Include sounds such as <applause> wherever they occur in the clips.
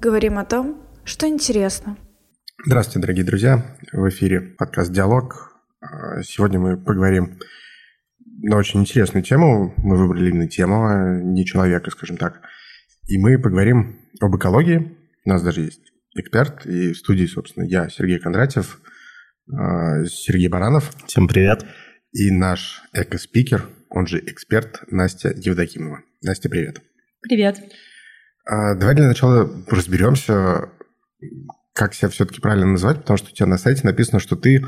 Говорим о том, что интересно. Здравствуйте, дорогие друзья. В эфире подкаст «Диалог». А, сегодня мы поговорим на очень интересную тему. Мы выбрали именно тему, а не человека, скажем так. И мы поговорим об экологии. У нас даже есть эксперт. И в студии, собственно, я, Сергей Кондратьев, а, Сергей Баранов. Всем привет. И наш эко-спикер, он же эксперт, Настя Евдокимова. Настя, привет. Привет. А, давай для начала разберемся, как себя все-таки правильно назвать, потому что у тебя на сайте написано, что ты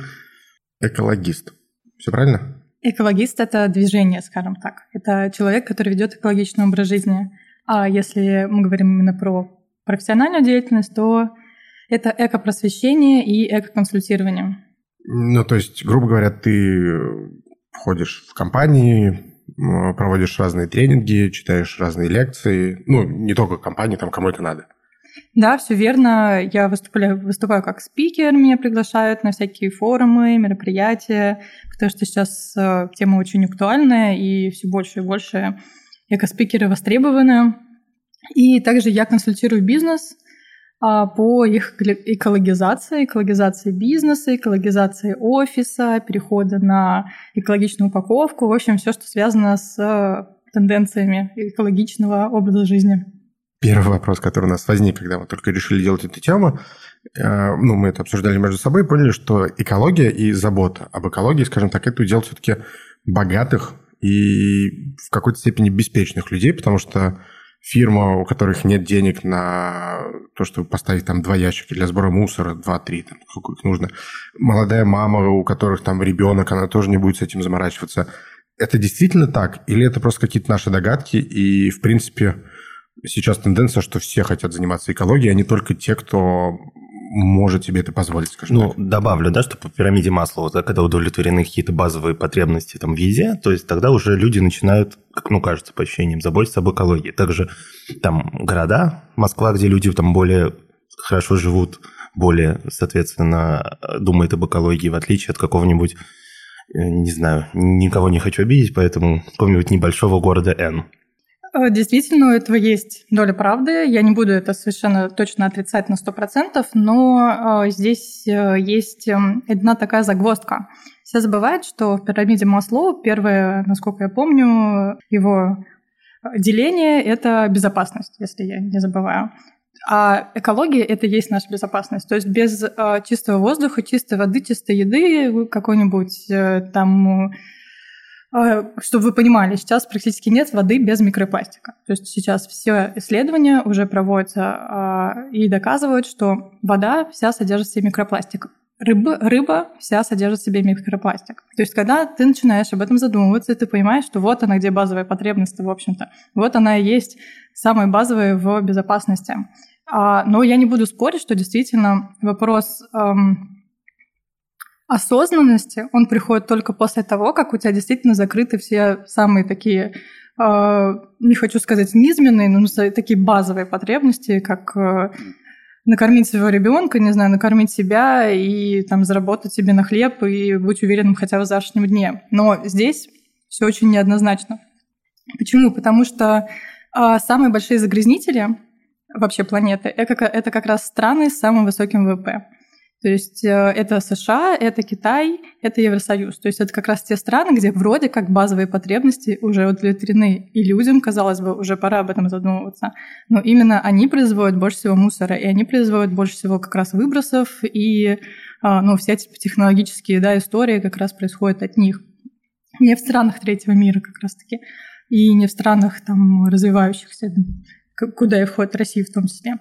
экологист. Все правильно? Экологист — это движение, скажем так. Это человек, который ведет экологичный образ жизни. А если мы говорим именно про профессиональную деятельность, то это эко-просвещение и эко-консультирование. Ну, то есть, грубо говоря, ты входишь в компании, проводишь разные тренинги, читаешь разные лекции. Ну, не только компании, там кому это надо. Да, все верно. Я выступаю, выступаю как спикер, меня приглашают на всякие форумы, мероприятия, потому что сейчас э, тема очень актуальная, и все больше и больше эко-спикеры востребованы. И также я консультирую бизнес – по их экологизации, экологизации бизнеса, экологизации офиса, перехода на экологичную упаковку, в общем, все, что связано с э, тенденциями экологичного образа жизни. Первый вопрос, который у нас возник, когда мы только решили делать эту тему, э, ну, мы это обсуждали между собой, поняли, что экология и забота об экологии, скажем так, это удел все-таки богатых и в какой-то степени беспечных людей, потому что фирма, у которых нет денег на то, чтобы поставить там два ящика для сбора мусора, два-три, там, сколько их нужно. Молодая мама, у которых там ребенок, она тоже не будет с этим заморачиваться. Это действительно так? Или это просто какие-то наши догадки? И, в принципе, сейчас тенденция, что все хотят заниматься экологией, а не только те, кто может себе это позволить, скажем ну, так. добавлю, да, что по пирамиде масла, вот, да, когда удовлетворены какие-то базовые потребности там везде, то есть тогда уже люди начинают, как, ну, кажется, по ощущениям, заботиться об экологии. Также там города, Москва, где люди там более хорошо живут, более, соответственно, думают об экологии, в отличие от какого-нибудь, э, не знаю, никого не хочу обидеть, поэтому какого-нибудь небольшого города Н. Э, действительно, у этого есть доля правды. Я не буду это совершенно точно отрицать на 100%, но э, здесь э, есть эм, одна такая загвоздка. Все забывают, что в пирамиде Маслоу первое, насколько я помню, его деление — это безопасность, если я не забываю. А экология — это есть наша безопасность. То есть без чистого воздуха, чистой воды, чистой еды, какой-нибудь там а, чтобы вы понимали, сейчас практически нет воды без микропластика. То есть сейчас все исследования уже проводятся а, и доказывают, что вода вся содержит в себе микропластик. Рыба, рыба вся содержит в себе микропластик. То есть, когда ты начинаешь об этом задумываться, ты понимаешь, что вот она, где базовая потребность, в общем-то. Вот она и есть самая базовая в безопасности. А, но я не буду спорить, что действительно вопрос эм, осознанности, он приходит только после того, как у тебя действительно закрыты все самые такие, э, не хочу сказать низменные, но такие базовые потребности, как э, накормить своего ребенка, не знаю, накормить себя и там заработать себе на хлеб и быть уверенным хотя бы в завтрашнем дне. Но здесь все очень неоднозначно. Почему? Потому что э, самые большие загрязнители вообще планеты это, это как раз страны с самым высоким ВВП. То есть э, это США, это Китай, это Евросоюз. То есть это как раз те страны, где вроде как базовые потребности уже удовлетворены. И людям, казалось бы, уже пора об этом задумываться. Но именно они производят больше всего мусора, и они производят больше всего как раз выбросов, и а, ну, все эти технологические да, истории как раз происходят от них. Не в странах третьего мира как раз-таки, и не в странах там развивающихся, куда и входит Россия в том числе.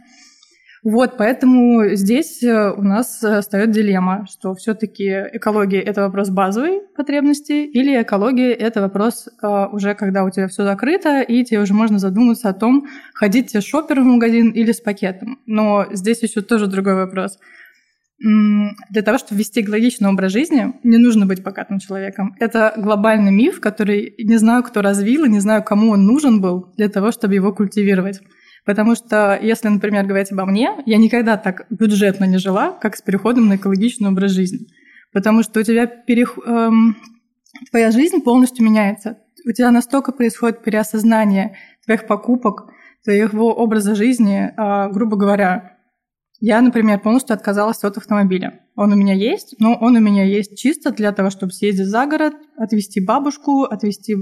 Вот, поэтому здесь э, у нас э, встает дилемма, что все-таки экология это вопрос базовой потребности, или экология это вопрос э, уже когда у тебя все закрыто, и тебе уже можно задуматься о том, ходить тебе шопер в магазин или с пакетом. Но здесь еще тоже другой вопрос. Для того, чтобы вести экологичный образ жизни, не нужно быть богатым человеком. Это глобальный миф, который не знаю, кто развил, и не знаю, кому он нужен был для того, чтобы его культивировать. Потому что, если, например, говорить обо мне, я никогда так бюджетно не жила, как с переходом на экологичный образ жизни. Потому что у тебя перех... эм... твоя жизнь полностью меняется. У тебя настолько происходит переосознание твоих покупок, твоего образа жизни, а, грубо говоря. Я, например, полностью отказалась от автомобиля. Он у меня есть, но он у меня есть чисто для того, чтобы съездить за город, отвезти бабушку, отвезти,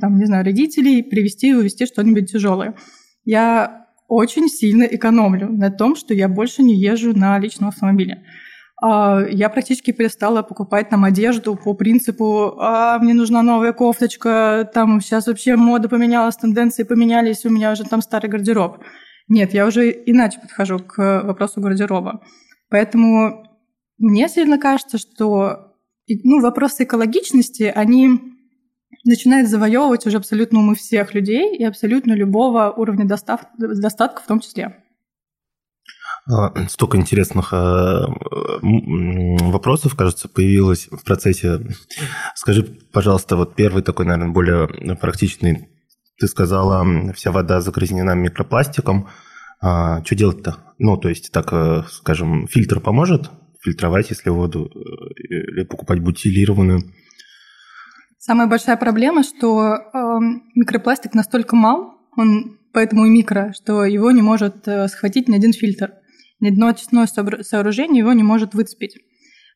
там, не знаю, родителей, привезти и увезти что-нибудь тяжелое. Я очень сильно экономлю на том, что я больше не езжу на личном автомобиле. А, я практически перестала покупать там одежду по принципу а, «мне нужна новая кофточка», там сейчас вообще мода поменялась, тенденции поменялись, у меня уже там старый гардероб. Нет, я уже иначе подхожу к вопросу гардероба. Поэтому мне сильно кажется, что ну, вопросы экологичности, они начинают завоевывать уже абсолютно умы всех людей и абсолютно любого уровня достав... достатка в том числе. А, <clears throat> столько интересных а, вопросов, кажется, появилось в процессе. Скажи, пожалуйста, вот первый такой, наверное, более практичный. Ты сказала, вся вода загрязнена микропластиком. А, что делать-то? Ну, то есть, так, э, скажем, фильтр поможет фильтровать, если воду, э, или покупать бутилированную? Самая большая проблема, что э, микропластик настолько мал, он поэтому и микро, что его не может э, схватить ни один фильтр ни одно очистное сооружение его не может выцепить.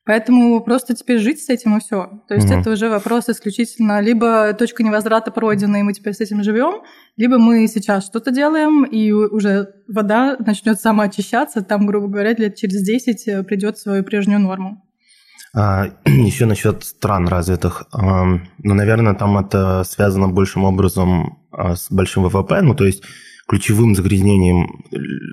Поэтому просто теперь жить с этим и все. То есть угу. это уже вопрос исключительно либо точка невозврата пройдена, и мы теперь с этим живем, либо мы сейчас что-то делаем, и уже вода начнет самоочищаться, там, грубо говоря, лет через 10 э, придет свою прежнюю норму. А, <clears throat> еще насчет стран развитых. Ну, наверное, там это связано большим образом а, с большим ВВП. Ну, то есть ключевым загрязнением,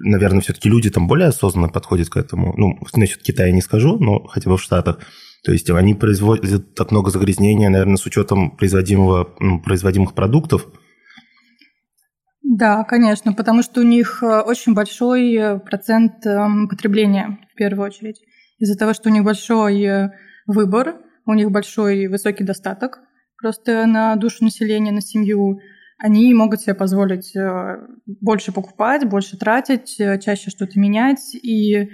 наверное, все-таки люди там более осознанно подходят к этому. Ну, насчет Китая не скажу, но хотя бы в Штатах. То есть они производят так много загрязнения, наверное, с учетом производимого, ну, производимых продуктов. Да, конечно, потому что у них э, очень большой э, процент эм, потребления, в первую очередь. Из-за того, что у них большой э, выбор, у них большой высокий достаток просто на душу населения, на семью, они могут себе позволить э, больше покупать, больше тратить, э, чаще что-то менять. И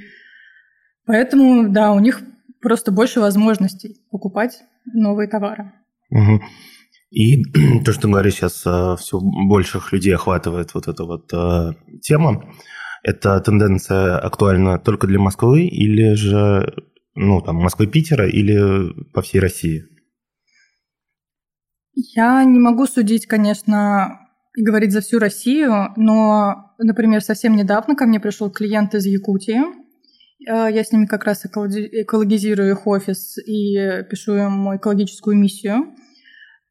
поэтому, да, у них просто больше возможностей покупать новые товары. Угу. И <clears throat> то, что говоришь, сейчас все больших людей охватывает вот эта вот тема. Эта тенденция актуальна только для Москвы или же, ну, там, Москвы-Питера или по всей России? Я не могу судить, конечно, и говорить за всю Россию, но, например, совсем недавно ко мне пришел клиент из Якутии. Э, я с ними как раз экологизирую их офис и пишу им экологическую миссию.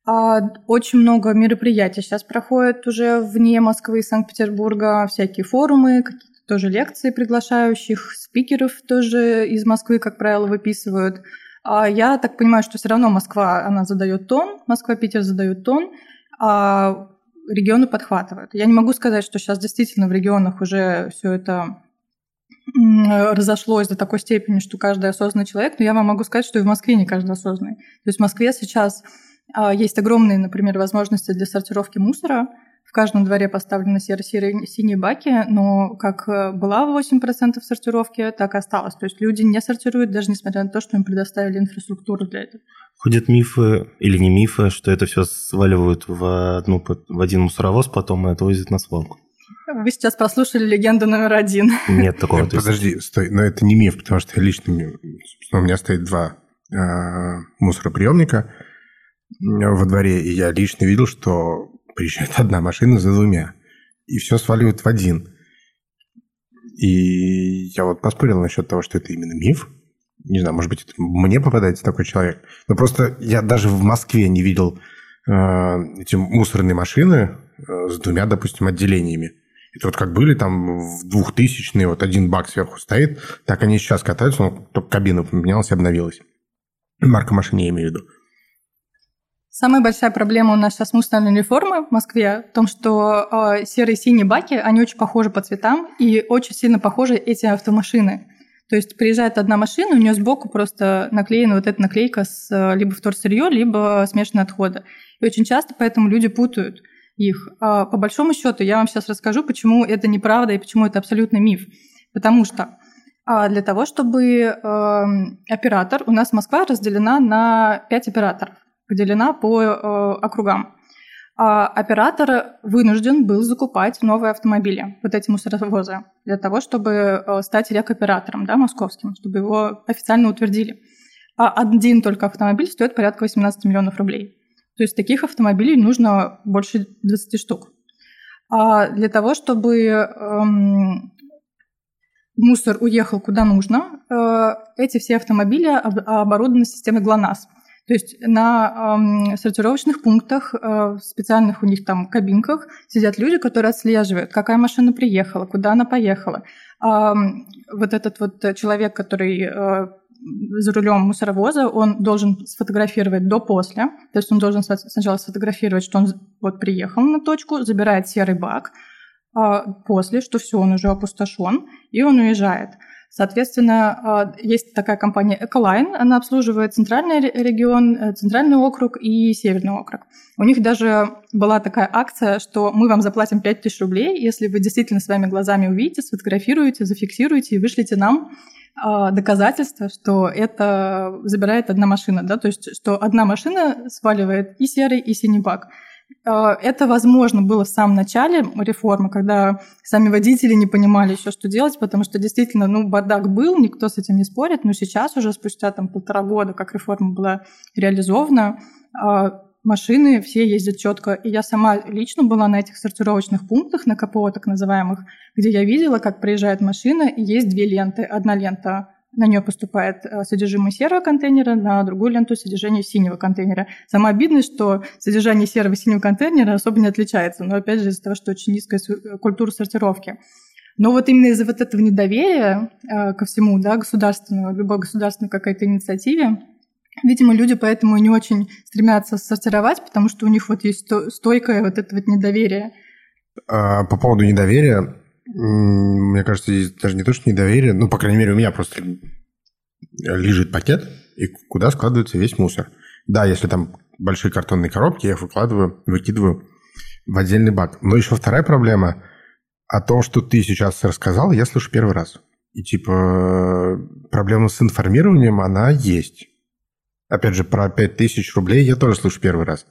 А очень много мероприятий сейчас проходят уже вне Москвы и Санкт-Петербурга, всякие форумы, какие-то тоже лекции приглашающих, спикеров тоже из Москвы, как правило, выписывают – а я так понимаю, что все равно Москва, она задает тон, Москва-Питер задают тон, а регионы подхватывают. Я не могу сказать, что сейчас действительно в регионах уже все это разошлось до такой степени, что каждый осознанный человек, но я вам могу сказать, что и в Москве не каждый осознанный. То есть в Москве сейчас есть огромные, например, возможности для сортировки мусора, в каждом дворе поставлены серо-синие баки, но как э, была 8% сортировки, так и осталось. То есть люди не сортируют, даже несмотря на то, что им предоставили инфраструктуру для этого. Ходят мифы или не мифы, что это все сваливают в, одну, в один мусоровоз, потом это возят на свалку. Вы сейчас прослушали легенду номер один. Нет такого. Нет, подожди, стой, но это не миф, потому что я лично, у меня стоит два э, мусороприемника во дворе, и я лично видел, что приезжает одна машина за двумя, и все сваливают в один. И я вот поспорил насчет того, что это именно миф. Не знаю, может быть, мне попадается такой человек. Но просто я даже в Москве не видел э, эти мусорные машины э, с двумя, допустим, отделениями. Это вот как были там в 2000-е, вот один бак сверху стоит, так они сейчас катаются, но только кабина поменялась и обновилась. Марка машины я имею в виду. Самая большая проблема у нас сейчас мусорной реформы в Москве в том, что э, серые и синие баки, они очень похожи по цветам и очень сильно похожи эти автомашины. То есть приезжает одна машина, у нее сбоку просто наклеена вот эта наклейка с э, либо вторсырье, либо смешанные отходы. И очень часто поэтому люди путают их. А по большому счету я вам сейчас расскажу, почему это неправда и почему это абсолютно миф. Потому что а для того, чтобы э, оператор, у нас Москва разделена на 5 операторов поделена по э, округам. а оператор вынужден был закупать новые автомобили, вот эти мусоровозы, для того, чтобы э, стать рекоператором, да, московским, чтобы его официально утвердили. А один только автомобиль стоит порядка 18 миллионов рублей. То есть таких автомобилей нужно больше 20 штук. А для того, чтобы эм, мусор уехал куда нужно, э, эти все автомобили оборудованы системой ГЛОНАСС. То есть на э, сортировочных пунктах, э, специальных у них там кабинках сидят люди, которые отслеживают, какая машина приехала, куда она поехала. А вот этот вот человек, который э, за рулем мусоровоза, он должен сфотографировать до-после. То есть он должен сначала сфотографировать, что он вот приехал на точку, забирает серый бак, а после, что все, он уже опустошен, и он уезжает. Соответственно, а, есть такая компания Ecoline, она обслуживает центральный регион, э, центральный округ и северный округ. У них даже была такая акция, что мы вам заплатим 5000 рублей, если вы действительно своими глазами увидите, сфотографируете, зафиксируете и вышлите нам а, доказательства, что это забирает одна машина, да, то есть что одна машина сваливает и серый, и синий бак. А, это возможно было в самом начале реформы, когда сами водители не понимали еще, что делать, потому что действительно, ну, бардак был, никто с этим не спорит, но сейчас уже спустя там полтора года, как реформа была реализована, а, машины все ездят четко. И я сама лично была на этих сортировочных пунктах, на КПО так называемых, где я видела, как приезжает машина, и есть две ленты. Одна лента на нее поступает э, содержимое серого контейнера, на другую ленту содержание синего контейнера. Самое обидное, что содержание серого и синего контейнера особо не отличается, но опять же из-за того, что очень низкая э, культура сортировки. Но вот именно из-за вот этого недоверия э, ко всему, да, государственного, любой государственной какой-то инициативе, видимо, люди поэтому и не очень стремятся сортировать, потому что у них вот есть стойкое вот это вот недоверие. А, по поводу недоверия, мне кажется, здесь даже не то, что недоверие, ну, по крайней мере, у меня просто лежит пакет, и куда складывается весь мусор. Да, если там большие картонные коробки, я их выкладываю, выкидываю в отдельный бак. Но еще вторая проблема о том, что ты сейчас рассказал, я слышу первый раз. И типа проблема с информированием, она есть. Опять же, про 5000 рублей я тоже слышу первый раз.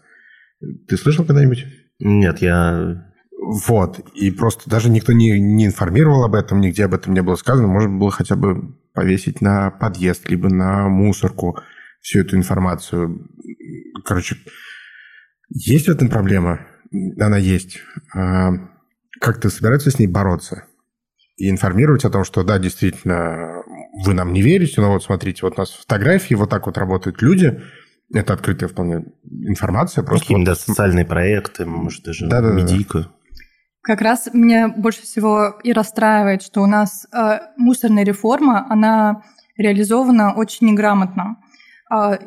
Ты слышал когда-нибудь? Нет, я вот. И просто даже никто не, не информировал об этом, нигде об этом не было сказано. Можно было хотя бы повесить на подъезд, либо на мусорку всю эту информацию. Короче, есть в этом проблема? Она есть. А как-то собираются с ней бороться? И информировать о том, что да, действительно, вы нам не верите, но вот смотрите, вот у нас фотографии, вот так вот работают люди – это открытая вполне информация. Просто Какие-то вот... социальные проекты, может, даже да, да, медийка. Да. Как раз меня больше всего и расстраивает, что у нас э, мусорная реформа, она реализована очень неграмотно. Э,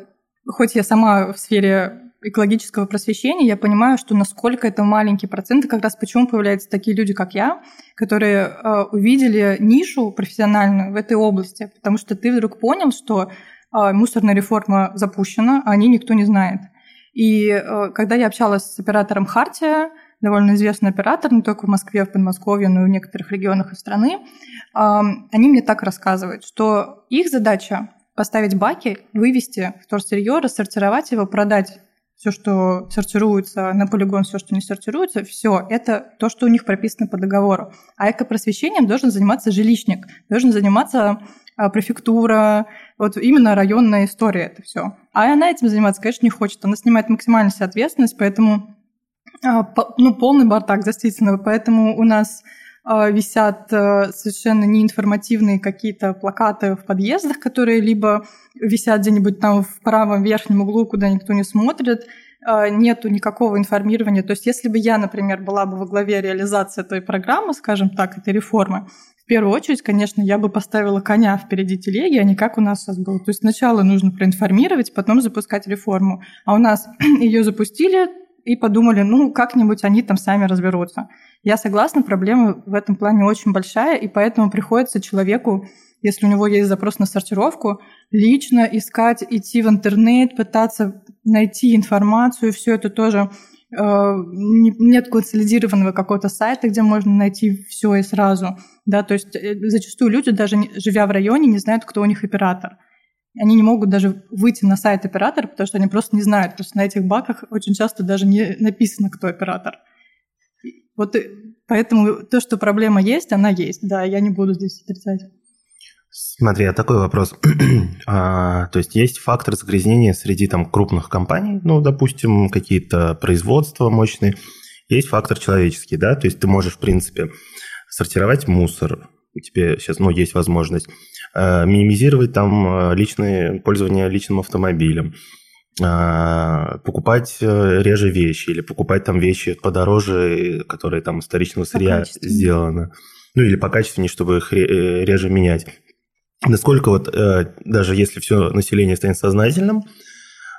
хоть я сама в сфере экологического просвещения, я понимаю, что насколько это маленький процент, и как раз почему появляются такие люди, как я, которые э, увидели нишу профессиональную в этой области, потому что ты вдруг понял, что э, мусорная реформа запущена, а о ней никто не знает. И э, когда я общалась с оператором Хартия, довольно известный оператор, не только в Москве, в Подмосковье, но и в некоторых регионах и страны, они мне так рассказывают, что их задача поставить баки, вывести вторсырье, рассортировать его, продать все, что сортируется на полигон, все, что не сортируется, все, это то, что у них прописано по договору. А экопросвещением должен заниматься жилищник, должен заниматься а, префектура, вот именно районная история это все. А она этим заниматься, конечно, не хочет. Она снимает максимальную ответственность, поэтому а, ну, полный бардак, действительно. Поэтому у нас а, висят а, совершенно неинформативные какие-то плакаты в подъездах, которые либо висят где-нибудь там в правом верхнем углу, куда никто не смотрит, нету никакого информирования. То есть если бы я, например, была бы во главе реализации этой программы, скажем так, этой реформы, в первую очередь, конечно, я бы поставила коня впереди телеги, а не как у нас сейчас было. То есть сначала нужно проинформировать, потом запускать реформу. А у нас <clears throat> ее запустили, и подумали, ну, как-нибудь они там сами разберутся. Я согласна, проблема в этом плане очень большая, и поэтому приходится человеку, если у него есть запрос на сортировку, лично искать, идти в интернет, пытаться найти информацию, все это тоже э, нет консолидированного какого-то сайта, где можно найти все и сразу. Да, то есть э, зачастую люди, даже живя в районе, не знают, кто у них оператор. Они не могут даже выйти на сайт оператора, потому что они просто не знают, потому что на этих баках очень часто даже не написано, кто оператор. Вот поэтому то, что проблема есть, она есть. Да, я не буду здесь отрицать. Смотри, а такой вопрос. <clears throat> а, то есть есть фактор загрязнения среди там крупных компаний, ну, допустим, какие-то производства мощные. Есть фактор человеческий, да, то есть ты можешь, в принципе, сортировать мусор, у тебя сейчас, ну, есть возможность, э, минимизировать там э, личное пользование личным автомобилем, э, покупать э, реже вещи или покупать там вещи подороже, которые там из вторичного сырья сделаны. Ну, или по качественнее, чтобы их э, реже менять. Насколько вот, э, даже если все население станет сознательным,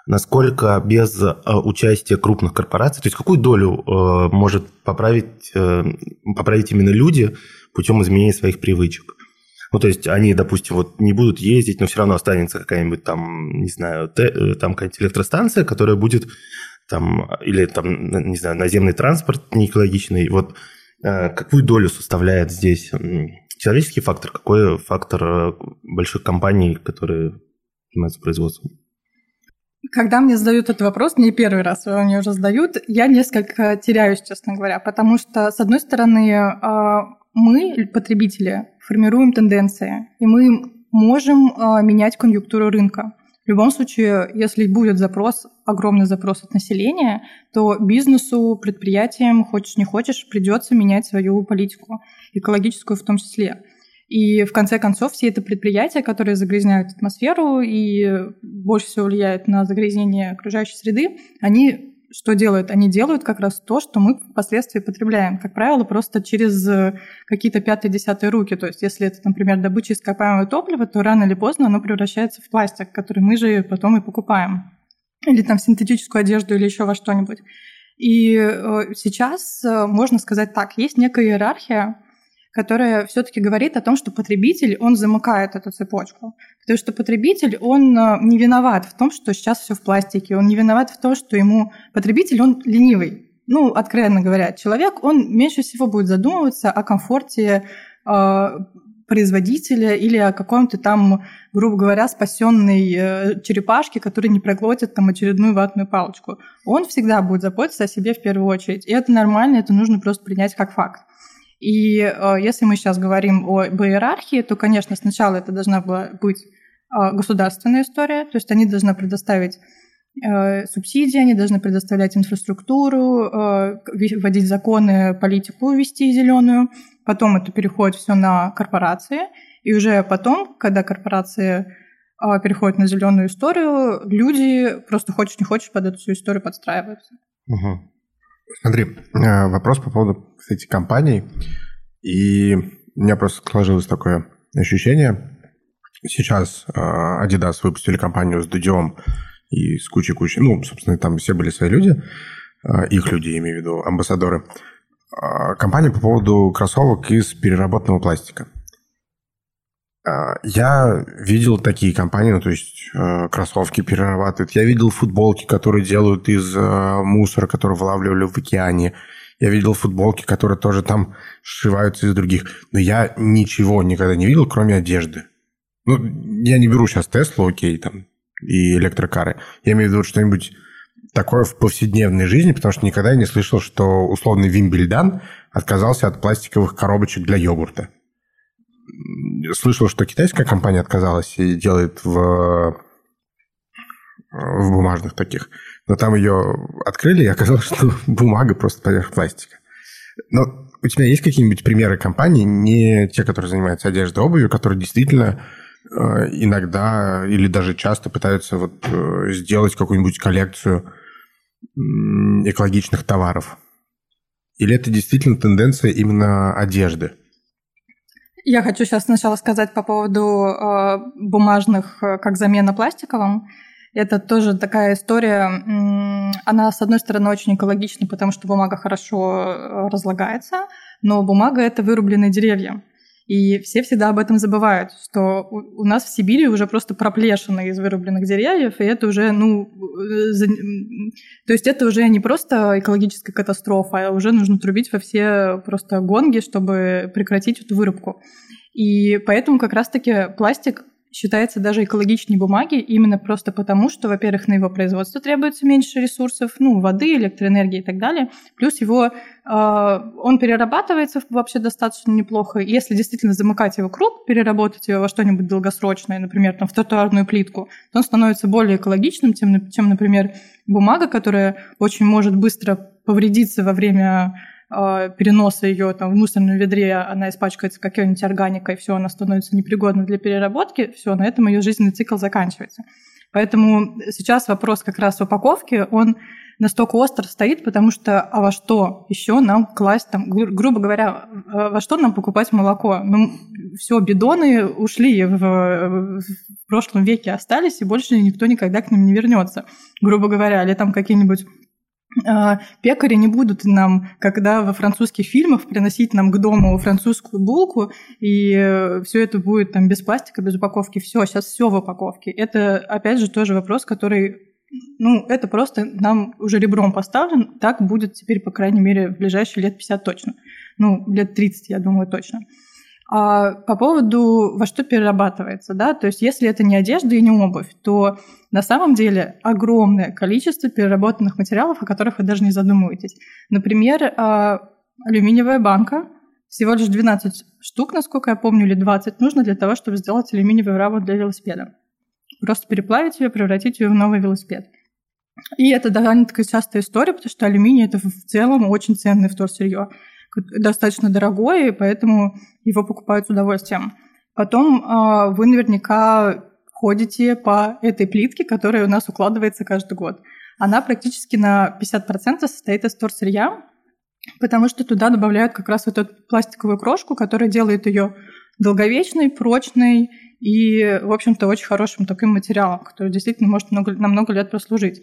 насколько без э, участия крупных корпораций, то есть какую долю э, может поправить, э, поправить именно люди путем изменения своих привычек? Ну, то есть они, допустим, вот не будут ездить, но все равно останется какая-нибудь там, не знаю, э, там какая-нибудь электростанция, которая будет там, или там, не знаю, наземный транспорт не экологичный. Вот э, какую долю составляет здесь человеческий фактор, какой фактор э, больших компаний, которые занимаются производством? Когда мне задают этот вопрос, не первый раз мне уже задают, я несколько теряюсь, честно говоря, потому что, с одной стороны, мы, потребители, формируем тенденции, и мы можем э, менять конъюнктуру рынка. В любом случае, если будет запрос, огромный запрос от населения, то бизнесу, предприятиям, хочешь не хочешь, придется менять свою политику, экологическую в том числе. И в конце концов все это предприятия, которые загрязняют атмосферу и больше всего влияют на загрязнение окружающей среды, они что делают? Они делают как раз то, что мы впоследствии потребляем. Как правило, просто через э, какие-то пятые-десятые руки. То есть, если это, например, добыча ископаемого топлива, то рано или поздно оно превращается в пластик, который мы же потом и покупаем. Или там синтетическую одежду или еще во что-нибудь. И э, сейчас э, можно сказать так, есть некая иерархия, которая все-таки говорит о том, что потребитель, он замыкает эту цепочку. Потому что потребитель, он э, не виноват в том, что сейчас все в пластике, он не виноват в том, что ему потребитель, он ленивый. Ну, откровенно говоря, человек, он меньше всего будет задумываться о комфорте э, производителя или о каком-то там, грубо говоря, спасенной э, черепашке, которая не проглотит там очередную ватную палочку. Он всегда будет заботиться о себе в первую очередь. И это нормально, это нужно просто принять как факт. И э, если мы сейчас говорим о иерархии, то, конечно, сначала это должна была быть э, государственная история, то есть они должны предоставить э, субсидии, они должны предоставлять инфраструктуру, э, вводить законы, политику вести зеленую. Потом это переходит все на корпорации, и уже потом, когда корпорации э, переходят на зеленую историю, люди просто хочешь не хочешь под эту всю историю подстраиваются. Угу. Смотри, э, вопрос по поводу, кстати, компаний. И у меня просто сложилось такое ощущение. Сейчас э, Adidas выпустили компанию с Дудем и с кучей-кучей... Ну, собственно, там все были свои люди, э, их люди, имею в виду, амбассадоры. Компания по поводу кроссовок из переработанного пластика. А, я видел такие компании, ну, то есть э, кроссовки перерабатывают. Я видел футболки, которые делают из э, мусора, который вылавливали в океане. Я видел футболки, которые тоже там сшиваются из других. Но я ничего никогда не видел, кроме одежды. Ну, я не беру сейчас Теслу, окей, там, и электрокары. Я имею в виду что-нибудь такое в повседневной жизни, потому что никогда не слышал, что условный Вимбельдан отказался от пластиковых коробочек для йогурта слышал, что китайская компания отказалась и делает в, в бумажных таких. Но там ее открыли, и оказалось, <laughs> что бумага просто поверх пластика. Но у тебя есть какие-нибудь примеры компаний, не те, которые занимаются одеждой, обувью, которые действительно э, иногда или даже часто пытаются вот э, сделать какую-нибудь коллекцию экологичных товаров? Или это действительно тенденция именно одежды? Я хочу сейчас сначала сказать по поводу э, бумажных э, как замена пластиковым. Это тоже такая история. Она, с одной стороны, очень экологична, потому что бумага хорошо э, разлагается, но бумага – это вырубленные деревья. И все всегда об этом забывают, что у нас в Сибири уже просто проплешины из вырубленных деревьев, и это уже, ну, э, то есть это уже не просто экологическая катастрофа, а уже нужно трубить во все просто гонги, чтобы прекратить эту вырубку. И поэтому как раз-таки пластик считается даже экологичнее бумаги, именно просто потому, что, во-первых, на его производство требуется меньше ресурсов, ну, воды, электроэнергии и так далее. Плюс его, э, он перерабатывается вообще достаточно неплохо. Если действительно замыкать его круг, переработать его во что-нибудь долгосрочное, например, там, в тротуарную плитку, то он становится более экологичным, чем, чем например, бумага, которая очень может быстро повредиться во время переноса ее там, в мусорном ведре, она испачкается какой-нибудь органикой, все, она становится непригодна для переработки, все, на этом ее жизненный цикл заканчивается. Поэтому сейчас вопрос как раз упаковки, он настолько остро стоит, потому что а во что еще нам класть там, гру- грубо говоря, а во что нам покупать молоко? Ну, все, бидоны ушли в, в прошлом веке остались, и больше никто никогда к ним не вернется, грубо говоря, или там какие-нибудь пекари не будут нам, когда во французских фильмах приносить нам к дому французскую булку, и э, все это будет там без пластика, без упаковки. Все, сейчас все в упаковке. Это, опять же, тоже вопрос, который ну, это просто нам уже ребром поставлен. Так будет теперь, по крайней мере, в ближайшие лет 50 точно. Ну, лет 30, я думаю, точно. А по поводу, во что перерабатывается, да, то есть если это не одежда и не обувь, то на самом деле огромное количество переработанных материалов, о которых вы даже не задумываетесь. Например, а, алюминиевая банка, всего лишь 12 штук, насколько я помню, или 20 нужно для того, чтобы сделать алюминиевую раму для велосипеда. Просто переплавить ее, превратить ее в новый велосипед. И это довольно-таки частая история, потому что алюминий – это в целом очень ценное вторсырье достаточно дорогой, и поэтому его покупают с удовольствием. Потом э, вы наверняка ходите по этой плитке, которая у нас укладывается каждый год. Она практически на 50% состоит из торсырья, потому что туда добавляют как раз вот эту пластиковую крошку, которая делает ее долговечной, прочной и, в общем-то, очень хорошим таким материалом, который действительно может много, на много лет прослужить.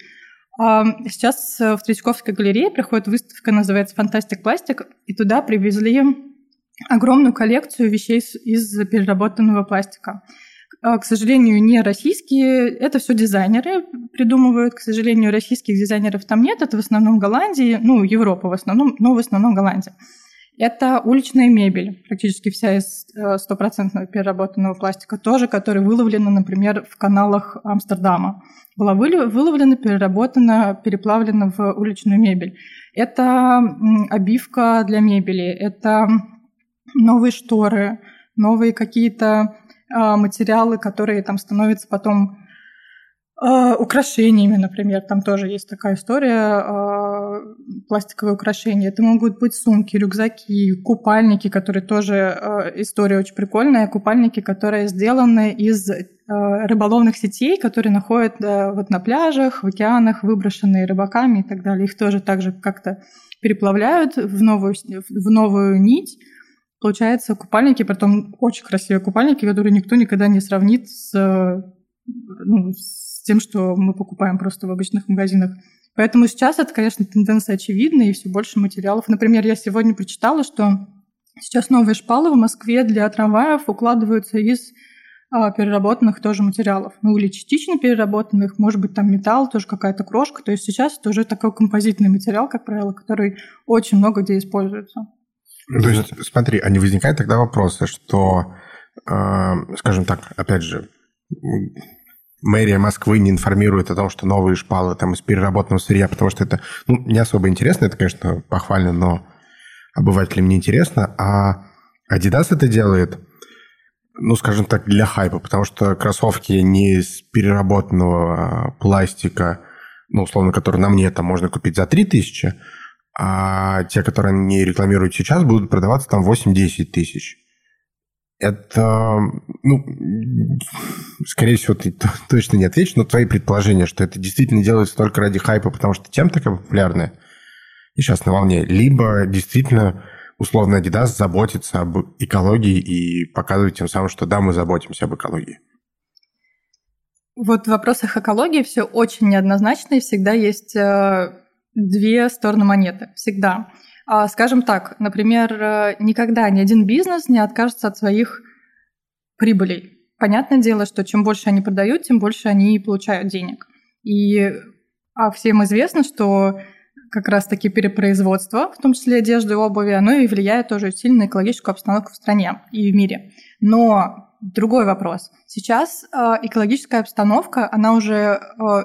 Сейчас в Третьяковской галерее проходит выставка, называется «Фантастик пластик», и туда привезли огромную коллекцию вещей из переработанного пластика. А, к сожалению, не российские, это все дизайнеры придумывают. К сожалению, российских дизайнеров там нет, это в основном Голландии, ну, Европа в основном, но в основном Голландия. Это уличная мебель, практически вся из э, стопроцентного переработанного пластика, тоже, которая выловлена, например, в каналах Амстердама. Была выловлена, переработана, переплавлена в уличную мебель. Это обивка для мебели, это новые шторы, новые какие-то а, материалы, которые там становятся потом а, украшениями, например, там тоже есть такая история, а, пластиковые украшения. Это могут быть сумки, рюкзаки, купальники, которые тоже а, история очень прикольная, купальники, которые сделаны из рыболовных сетей, которые находят вот на пляжах, в океанах, выброшенные рыбаками и так далее. Их тоже также как-то переплавляют в новую, в новую нить. Получается, купальники, потом очень красивые купальники, которые никто никогда не сравнит с, ну, с тем, что мы покупаем просто в обычных магазинах. Поэтому сейчас это, конечно, тенденция очевидная, и все больше материалов. Например, я сегодня прочитала, что сейчас новые шпалы в Москве для трамваев укладываются из а, переработанных тоже материалов. Ну, или частично переработанных, может быть, там металл, тоже какая-то крошка. То есть сейчас это уже такой композитный материал, как правило, который очень много где используется. То есть, смотри, а не возникает тогда вопроса, что, э, скажем так, опять же, мэрия Москвы не информирует о том, что новые шпалы там из переработанного сырья, потому что это ну, не особо интересно, это, конечно, похвально, но обывателям не интересно. А Adidas это делает, ну, скажем так, для хайпа, потому что кроссовки не из переработанного а, пластика, ну, условно, который на мне там можно купить за 3000, а те, которые они рекламируют сейчас, будут продаваться там 8-10 тысяч это, ну, скорее всего, ты точно не ответишь, но твои предположения, что это действительно делается только ради хайпа, потому что тем такая популярная и сейчас на волне, либо действительно условно Adidas заботится об экологии и показывает тем самым, что да, мы заботимся об экологии. Вот в вопросах экологии все очень неоднозначно, и всегда есть э, две стороны монеты. Всегда. А, скажем так, например, э, никогда ни один бизнес не откажется от своих прибылей. Понятное дело, что чем больше они продают, тем больше они получают денег. И а всем известно, что как раз-таки перепроизводство, в том числе одежды и обуви, оно и влияет тоже сильно на экологическую обстановку в стране и в мире. Но другой вопрос. Сейчас э, экологическая обстановка, она уже э,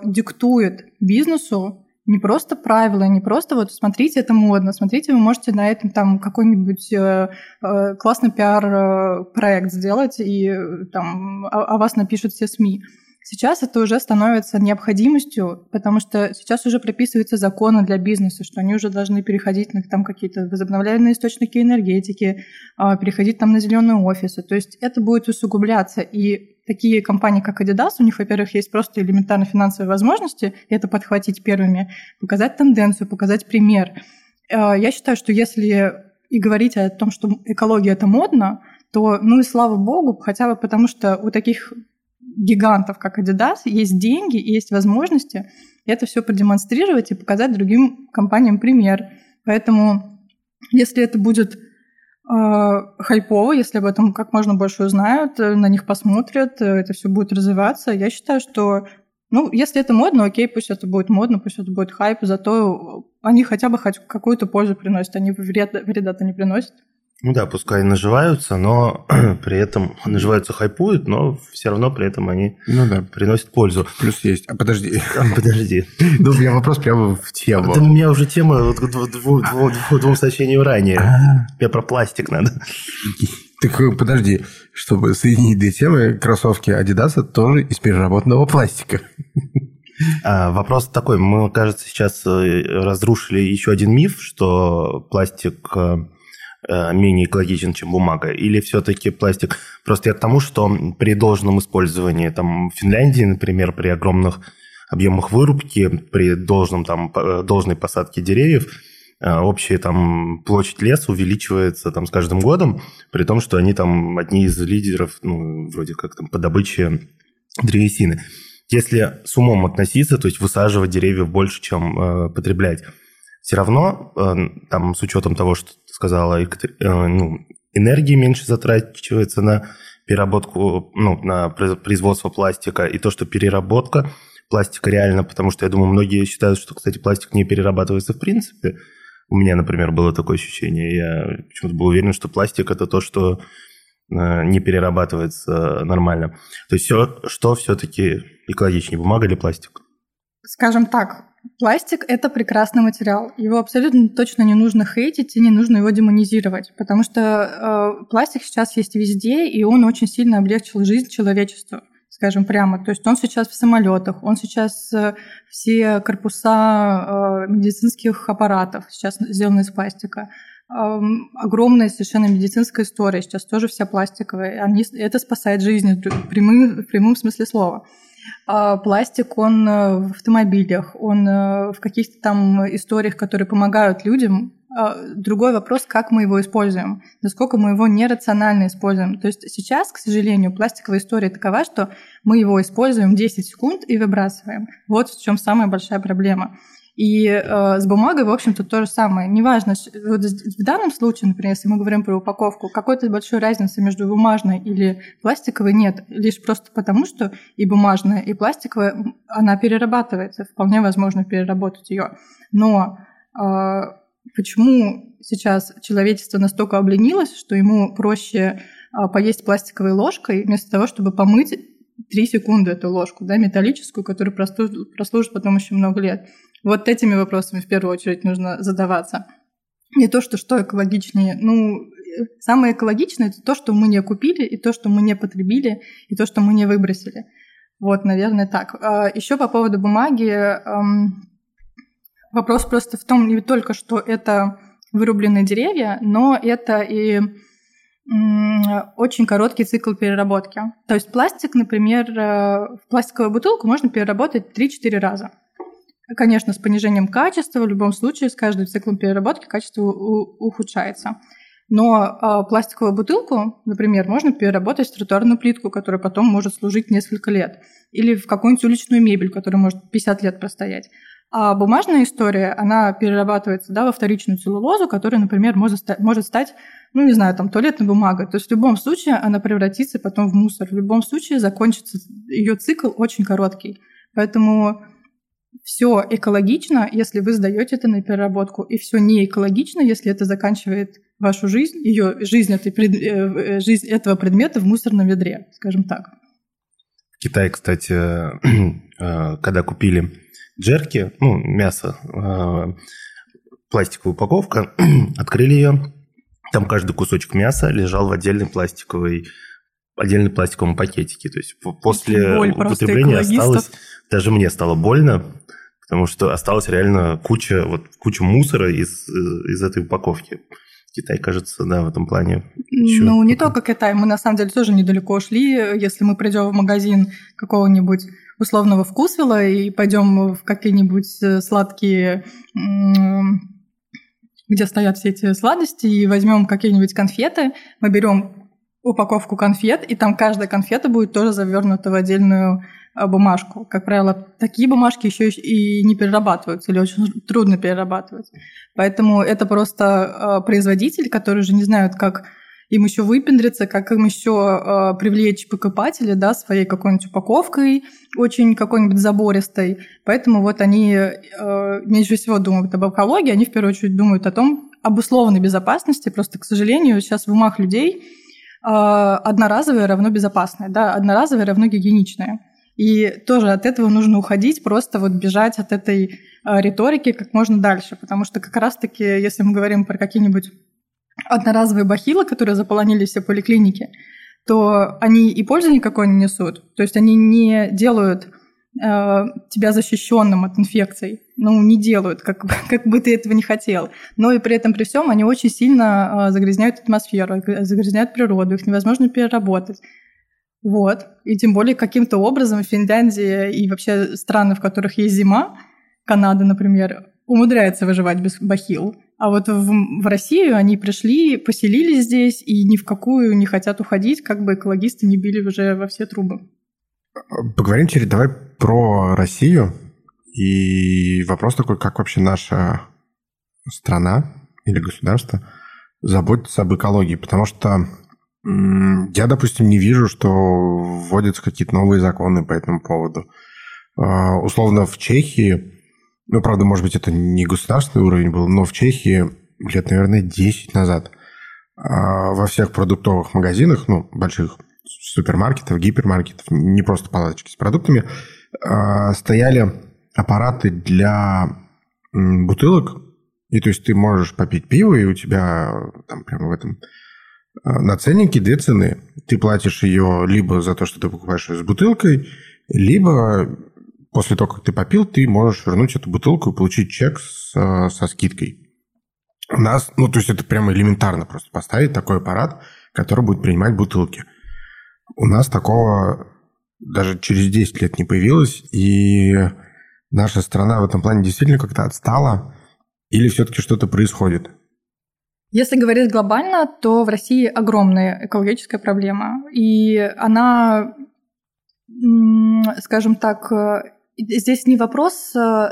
диктует бизнесу не просто правила, не просто вот смотрите, это модно, смотрите, вы можете на этом там какой-нибудь э, э, классный пиар-проект сделать, и там о, о вас напишут все СМИ. Сейчас это уже становится необходимостью, потому что сейчас уже прописываются законы для бизнеса, что они уже должны переходить на там какие-то возобновляемые источники энергетики, а, переходить там на зеленые офисы. То есть это будет усугубляться. И такие компании, как Adidas, у них, во-первых, есть просто элементарно финансовые возможности это подхватить первыми, показать тенденцию, показать пример. А, я считаю, что если и говорить о том, что экология это модно, то ну и слава богу, хотя бы потому что у таких гигантов, как Adidas, есть деньги есть возможности это все продемонстрировать и показать другим компаниям пример. Поэтому, если это будет э, хайпово, если об этом как можно больше узнают, э, на них посмотрят, э, это все будет развиваться, я считаю, что ну, если это модно, окей, пусть это будет модно, пусть это будет хайп, зато они хотя бы хоть какую-то пользу приносят, они вреда, вреда-то не приносят. Ну да, пускай наживаются, но <clears throat> при этом наживаются, хайпуют, но все равно при этом они ну, да. приносят пользу. Плюс есть. А подожди. <laughs> Подожди. <laughs> Ну, у меня вопрос прямо в тему. Да у меня уже тема вот, двум, сообщениям ранее. А. Мне про пластик надо. <laughs> Так подожди, чтобы соединить две темы, кроссовки Adidas тоже из переработанного пластика. А, вопрос такой. Мы, кажется, сейчас э, разрушили еще один миф, что пластик э, Э, менее экологичен, чем бумага? Или все-таки пластик? Просто я к тому, что при должном использовании, там, в Финляндии, например, при огромных объемах вырубки, при должном, там, э, должной посадке деревьев, э, общая там площадь леса увеличивается там с каждым годом, при том, что они там одни из лидеров, ну, вроде как там по добыче древесины. Если с умом относиться, то есть высаживать деревьев больше, чем э, потреблять, все равно, э, там, с учетом того, что сказала, э, ну, энергии меньше затрачивается на переработку, ну, на производство пластика, и то, что переработка пластика реально, потому что я думаю, многие считают, что, кстати, пластик не перерабатывается в принципе. У меня, например, было такое ощущение. Я почему-то был уверен, что пластик – это то, что э, не перерабатывается нормально. То есть все, что все-таки экологичнее, бумага или пластик? Скажем так, Пластик – это прекрасный материал. Его абсолютно точно не нужно хейтить и не нужно его демонизировать, потому что э, пластик сейчас есть везде, и он очень сильно облегчил жизнь человечеству, скажем прямо. То есть он сейчас в самолетах, он сейчас э, все корпуса э, медицинских аппаратов сейчас сделаны из пластика. Э, огромная совершенно медицинская история, сейчас тоже вся пластиковая. Они, это спасает жизнь в прямом, в прямом смысле слова. А пластик, он э, в автомобилях, он э, в каких-то там историях, которые помогают людям. А другой вопрос, как мы его используем, насколько мы его нерационально используем. То есть сейчас, к сожалению, пластиковая история такова, что мы его используем 10 секунд и выбрасываем. Вот в чем самая большая проблема. И э, с бумагой, в общем-то, то же самое. Неважно, вот в данном случае, например, если мы говорим про упаковку, какой-то большой разницы между бумажной или пластиковой нет, лишь просто потому, что и бумажная, и пластиковая, она перерабатывается, вполне возможно переработать ее. Но э, почему сейчас человечество настолько обленилось, что ему проще э, поесть пластиковой ложкой, вместо того, чтобы помыть три секунды эту ложку, да, металлическую, которая прослужит, прослужит потом еще много лет. Вот этими вопросами в первую очередь нужно задаваться. Не то, что что экологичнее. Ну, самое экологичное – это то, что мы не купили, и то, что мы не потребили, и то, что мы не выбросили. Вот, наверное, так. А Еще по поводу бумаги. Вопрос просто в том, не только, что это вырубленные деревья, но это и очень короткий цикл переработки. То есть пластик, например, э, в пластиковую бутылку можно переработать 3-4 раза. Конечно, с понижением качества, в любом случае, с каждым циклом переработки качество ухудшается. Но э, пластиковую бутылку, например, можно переработать в тротуарную плитку, которая потом может служить несколько лет. Или в какую-нибудь уличную мебель, которая может 50 лет простоять. А бумажная история, она перерабатывается да, во вторичную целлулозу, которая, например, может стать, может стать, ну, не знаю, там, туалетной бумагой. То есть в любом случае она превратится потом в мусор. В любом случае закончится ее цикл очень короткий. Поэтому все экологично, если вы сдаете это на переработку, и все не экологично, если это заканчивает вашу жизнь, ее жизнь, этой, э, жизнь этого предмета в мусорном ведре, скажем так. В Китае, кстати, <clears throat> э, когда купили джерки, ну, мясо, э, пластиковая упаковка, <clears throat> открыли ее, там каждый кусочек мяса лежал в отдельной пластиковой отдельной пластиковом пакетике. То есть после Боль употребления осталось... Даже мне стало больно, потому что осталась реально куча, вот, куча мусора из, из этой упаковки. Китай, кажется, да, в этом плане. Еще ну, не только Китай, мы на самом деле тоже недалеко ушли. Если мы придем в магазин какого-нибудь условного вкусвилла и пойдем в какие-нибудь э, сладкие где стоят все эти сладости, и возьмем какие-нибудь конфеты, мы берем упаковку конфет, и там каждая конфета будет тоже завернута в отдельную а, бумажку. Как правило, такие бумажки еще и не перерабатываются или очень трудно перерабатывать. Поэтому это просто а, производитель, который же не знают, как им еще выпендриться, как им еще э, привлечь покупателей, да, своей какой-нибудь упаковкой, очень какой-нибудь забористой. Поэтому вот они э, меньше всего думают об экологии, они в первую очередь думают о том, об условной безопасности. Просто, к сожалению, сейчас в умах людей одноразовое равно безопасное, да, одноразовое равно гигиеничное. И тоже от этого нужно уходить, просто вот бежать от этой э, риторики как можно дальше, потому что как раз-таки, если мы говорим про какие-нибудь одноразовые бахилы, которые заполонили все поликлиники, то они и пользы никакой не несут. То есть они не делают тебя защищенным от инфекций. Ну, не делают, как, <laughs> как бы ты этого не хотел. Но и при этом, при всем, они очень сильно э, загрязняют атмосферу, загрязняют природу, их невозможно переработать. Вот. И тем более каким-то образом Финляндия и вообще страны, в которых есть зима, Канада, например, умудряется выживать без бахил. А вот в, в Россию они пришли, поселились здесь и ни в какую не хотят уходить, как бы экологисты не били уже во все трубы. Поговорим теперь давай про Россию. И вопрос такой, как вообще наша страна или государство заботится об экологии? Потому что я, допустим, не вижу, что вводятся какие-то новые законы по этому поводу. А, условно, в Чехии, ну, правда, может быть, это не государственный уровень был, но в Чехии лет, наверное, 10 назад а, во всех продуктовых магазинах, ну, больших супермаркетов, гипермаркетов, не просто палаточки с продуктами, стояли аппараты для бутылок, и то есть ты можешь попить пиво, и у тебя там прямо в этом а, на ценнике две цены. Ты платишь ее либо за то, что ты покупаешь ее с бутылкой, либо после того, как ты попил, ты можешь вернуть эту бутылку и получить чек с, со скидкой. У нас, ну, то есть это прямо элементарно просто поставить такой аппарат, который будет принимать бутылки. У нас такого даже через 10 лет не появилось, и наша страна в этом плане действительно как-то отстала, или все-таки что-то происходит? Если говорить глобально, то в России огромная экологическая проблема. И она, скажем так, здесь не вопрос э,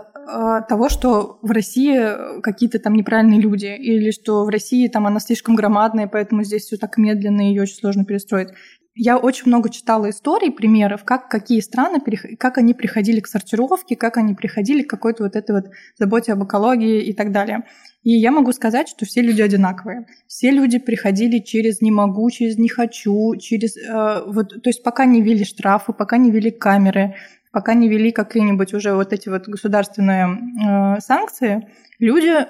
того, что в России какие-то там неправильные люди, или что в России там она слишком громадная, поэтому здесь все так медленно и ее очень сложно перестроить. Я очень много читала историй, примеров, как какие страны, как они приходили к сортировке, как они приходили к какой-то вот этой вот заботе об экологии и так далее. И я могу сказать, что все люди одинаковые. Все люди приходили через «не могу», через «не хочу», через... Э, вот, то есть пока не ввели штрафы, пока не ввели камеры, пока не ввели какие-нибудь уже вот эти вот государственные э, санкции, люди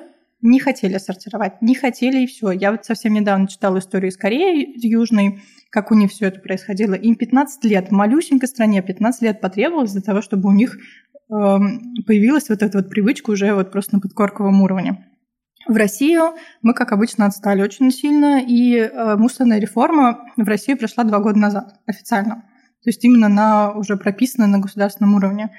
не хотели сортировать, не хотели и все. Я вот совсем недавно читала историю из Кореи Южной, как у них все это происходило. Им 15 лет, малюсенькой стране 15 лет потребовалось для того, чтобы у них э, появилась вот эта вот привычка уже вот просто на подкорковом уровне. В Россию мы, как обычно, отстали очень сильно, и э, мусорная реформа в Россию пришла два года назад официально. То есть именно на уже прописанной на государственном уровне.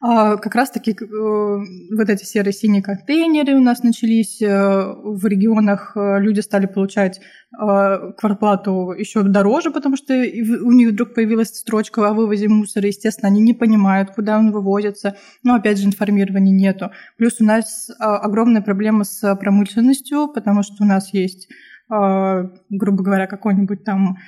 А как раз-таки э, вот эти серые синие контейнеры у нас начались. Э, в регионах э, люди стали получать квартплату еще дороже, потому что у них вдруг появилась строчка о вывозе мусора. Естественно, они не понимают, куда он вывозится. Но, опять же, информирования нету. Плюс у нас огромная проблема с промышленностью, потому что у нас есть, грубо говоря, какой-нибудь там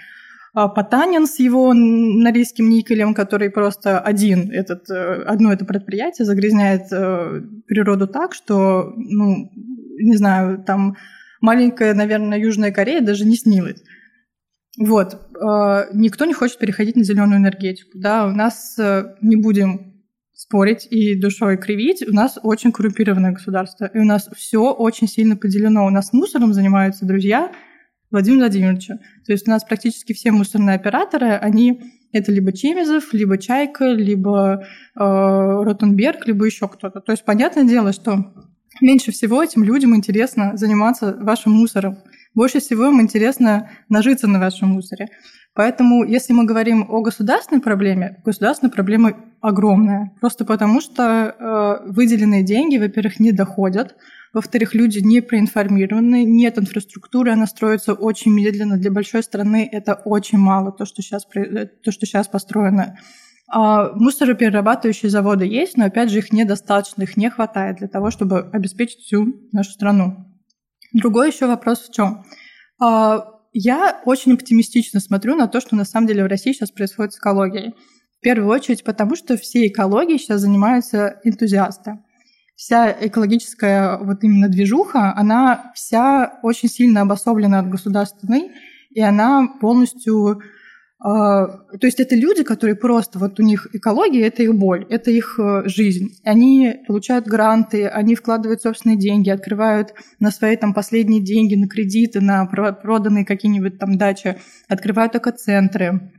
Потанин с его норильским никелем, который просто один, этот, э, одно это предприятие загрязняет э, природу так, что, ну, не знаю, там маленькая, наверное, Южная Корея даже не снилась. Вот. Э, никто не хочет переходить на зеленую энергетику. Да, у нас не будем спорить и душой кривить. У нас очень коррумпированное государство, и у нас все очень сильно поделено. У нас мусором занимаются друзья – Владимира Владимировича. То есть у нас практически все мусорные операторы, они это либо Чемизов, либо Чайка, либо э, Ротенберг, либо еще кто-то. То есть понятное дело, что меньше всего этим людям интересно заниматься вашим мусором. Больше всего им интересно нажиться на вашем мусоре. Поэтому, если мы говорим о государственной проблеме, государственная проблема огромная. Просто потому, что э, выделенные деньги, во-первых, не доходят, во-вторых, люди не проинформированы, нет инфраструктуры, она строится очень медленно. Для большой страны это очень мало, то, что сейчас, э, то, что сейчас построено. А мусороперерабатывающие заводы есть, но опять же их недостаточно, их не хватает для того, чтобы обеспечить всю нашу страну. Другой еще вопрос в чем? А, я очень оптимистично смотрю на то, что на самом деле в России сейчас происходит с экологией. В первую очередь потому, что все экологией сейчас занимаются энтузиасты вся экологическая вот именно движуха, она вся очень сильно обособлена от государственной, и она полностью... Э, то есть это люди, которые просто, вот у них экология – это их боль, это их э, жизнь. Они получают гранты, они вкладывают собственные деньги, открывают на свои там последние деньги, на кредиты, на проданные какие-нибудь там дачи, открывают экоцентры,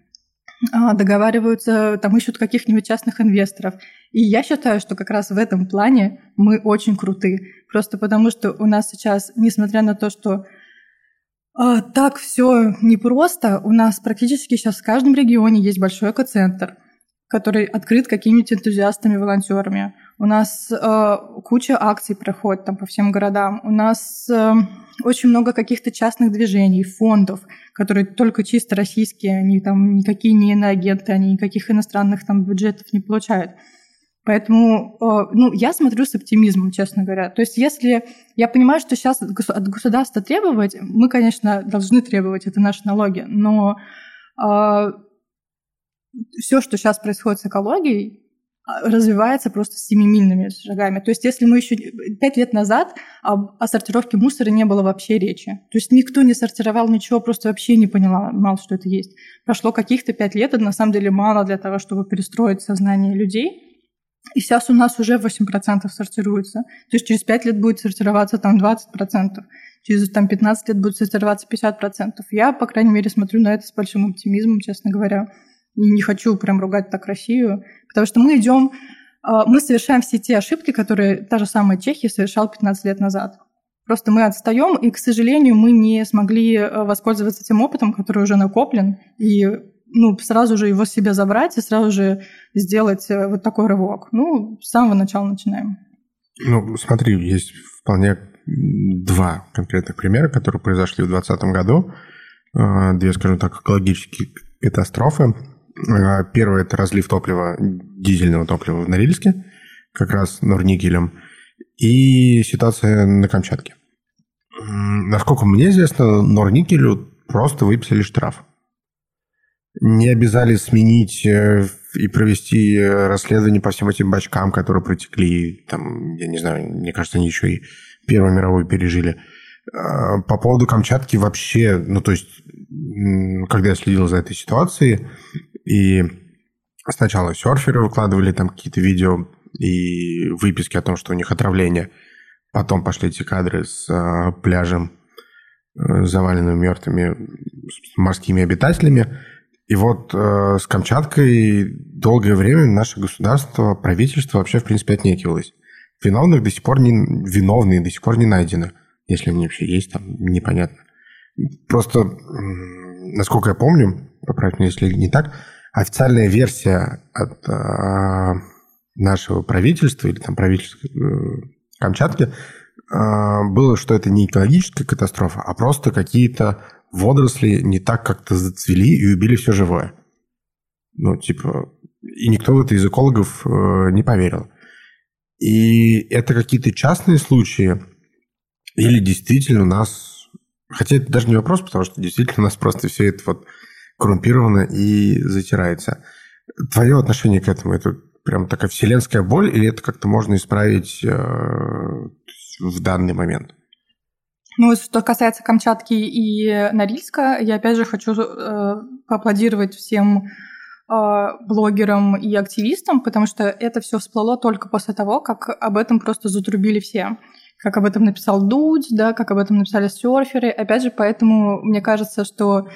договариваются, там ищут каких-нибудь частных инвесторов. И я считаю, что как раз в этом плане мы очень круты. Просто потому, что у нас сейчас, несмотря на то, что а, так все непросто, у нас практически сейчас в каждом регионе есть большой экоцентр, который открыт какими-то энтузиастами, волонтерами. У нас э, куча акций проходит там по всем городам. У нас э, очень много каких-то частных движений, фондов, которые только чисто российские, они там никакие не иноагенты, они никаких иностранных там бюджетов не получают. Поэтому э, ну, я смотрю с оптимизмом, честно говоря. То есть если я понимаю, что сейчас от государства требовать, мы, конечно, должны требовать, это наши налоги, но э, все, что сейчас происходит с экологией, развивается просто семимильными шагами. То есть если мы еще пять лет назад о сортировке мусора не было вообще речи. То есть никто не сортировал ничего, просто вообще не поняла, мало что это есть. Прошло каких-то пять лет, это на самом деле мало для того, чтобы перестроить сознание людей. И сейчас у нас уже 8% сортируется. То есть через 5 лет будет сортироваться там 20%. Через там, 15 лет будет сортироваться 50%. Я, по крайней мере, смотрю на это с большим оптимизмом, честно говоря. Не хочу прям ругать так Россию. Потому что мы идем, а, мы совершаем все те ошибки, которые та же самая Чехия совершала 15 лет назад. Просто мы отстаем, и, к сожалению, мы не смогли э, воспользоваться тем опытом, который уже накоплен, и ну, сразу же его себе забрать и сразу же сделать э, вот такой рывок. Ну, с самого начала начинаем. Ну, смотри, есть вполне два конкретных примера, которые произошли в 2020 году. Э, две, скажем так, экологические катастрофы. Э, первое – это разлив топлива, дизельного топлива в Норильске, как раз Норникелем, и ситуация на Камчатке. Насколько мне известно, Норникелю просто выписали штраф. Не обязали сменить э, и провести расследование по всем этим бачкам, которые протекли. Там, я не знаю, мне кажется, они еще и Первую мировую пережили. Э, по поводу Камчатки вообще, ну, то есть, когда я следил за этой ситуацией, и сначала серферы выкладывали там какие-то видео и выписки о том, что у них отравление. Потом пошли эти кадры с э, пляжем, заваленным мертвыми морскими обитателями. И вот э, с Камчаткой долгое время наше государство, правительство вообще, в принципе, отнекивалось. Виновных до сих пор не... Виновные до сих пор не найдены. Если они вообще есть, там непонятно. Просто, насколько я помню, поправь меня, если не так, официальная версия от э, нашего правительства или там правительства э, Камчатки э, было, что это не экологическая катастрофа, а просто какие-то водоросли не так как-то зацвели и убили все живое. Ну, типа, и никто в это из экологов э, не поверил. И это какие-то частные случаи, или действительно у нас... Хотя это даже не вопрос, потому что действительно у нас просто все это вот коррумпировано и затирается. Твое отношение к этому, это прям такая вселенская боль, или это как-то можно исправить э, в данный момент? Ну, что касается Камчатки и Норильска, я опять же хочу э, поаплодировать всем э, блогерам и активистам, потому что это все всплыло только после того, как об этом просто затрубили все. Как об этом написал Дудь, да, как об этом написали серферы. Опять же, поэтому мне кажется, что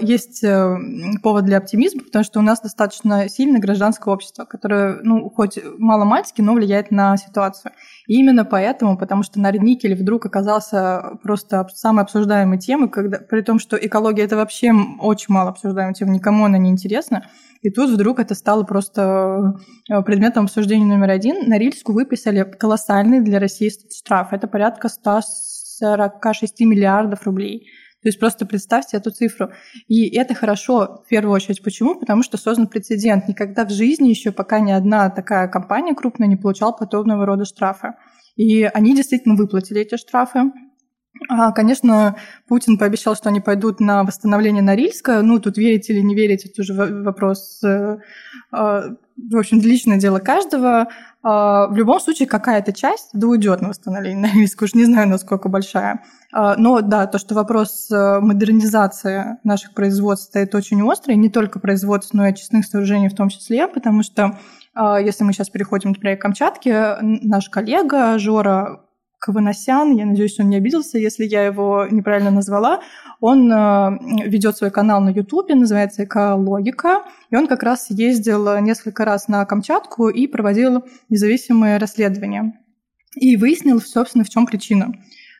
есть э, повод для оптимизма, потому что у нас достаточно сильное гражданское общество, которое, ну, хоть мало-мальски, но влияет на ситуацию. И именно поэтому, потому что Нарникель вдруг оказался просто самой обсуждаемой темой, когда, при том, что экология – это вообще очень мало обсуждаемая тема, никому она не интересна. И тут вдруг это стало просто э, предметом обсуждения номер один. На Рильску выписали колоссальный для России штраф. Это порядка 146 миллиардов рублей. То есть просто представьте эту цифру. И это хорошо в первую очередь. Почему? Потому что создан прецедент. Никогда в жизни еще пока ни одна такая компания крупная не получала подобного рода штрафы. И они действительно выплатили эти штрафы. А, конечно, Путин пообещал, что они пойдут на восстановление Норильска. Ну, тут верить или не верить, это уже вопрос, э, а, в общем, личное дело каждого. А, в любом случае, какая-то часть да уйдет на восстановление Норильска. Уж не знаю, насколько большая. Но да, то, что вопрос э, модернизации наших производств стоит очень острый, не только производств, но и очистных сооружений в том числе, потому что если мы сейчас переходим, например, к Камчатке, наш коллега Жора Каванасян, я надеюсь, он не обиделся, если я его неправильно назвала. Он э, ведет свой канал на Ютубе, называется «Экологика», и он как раз ездил несколько раз на Камчатку и проводил независимые расследования. И выяснил, собственно, в чем причина.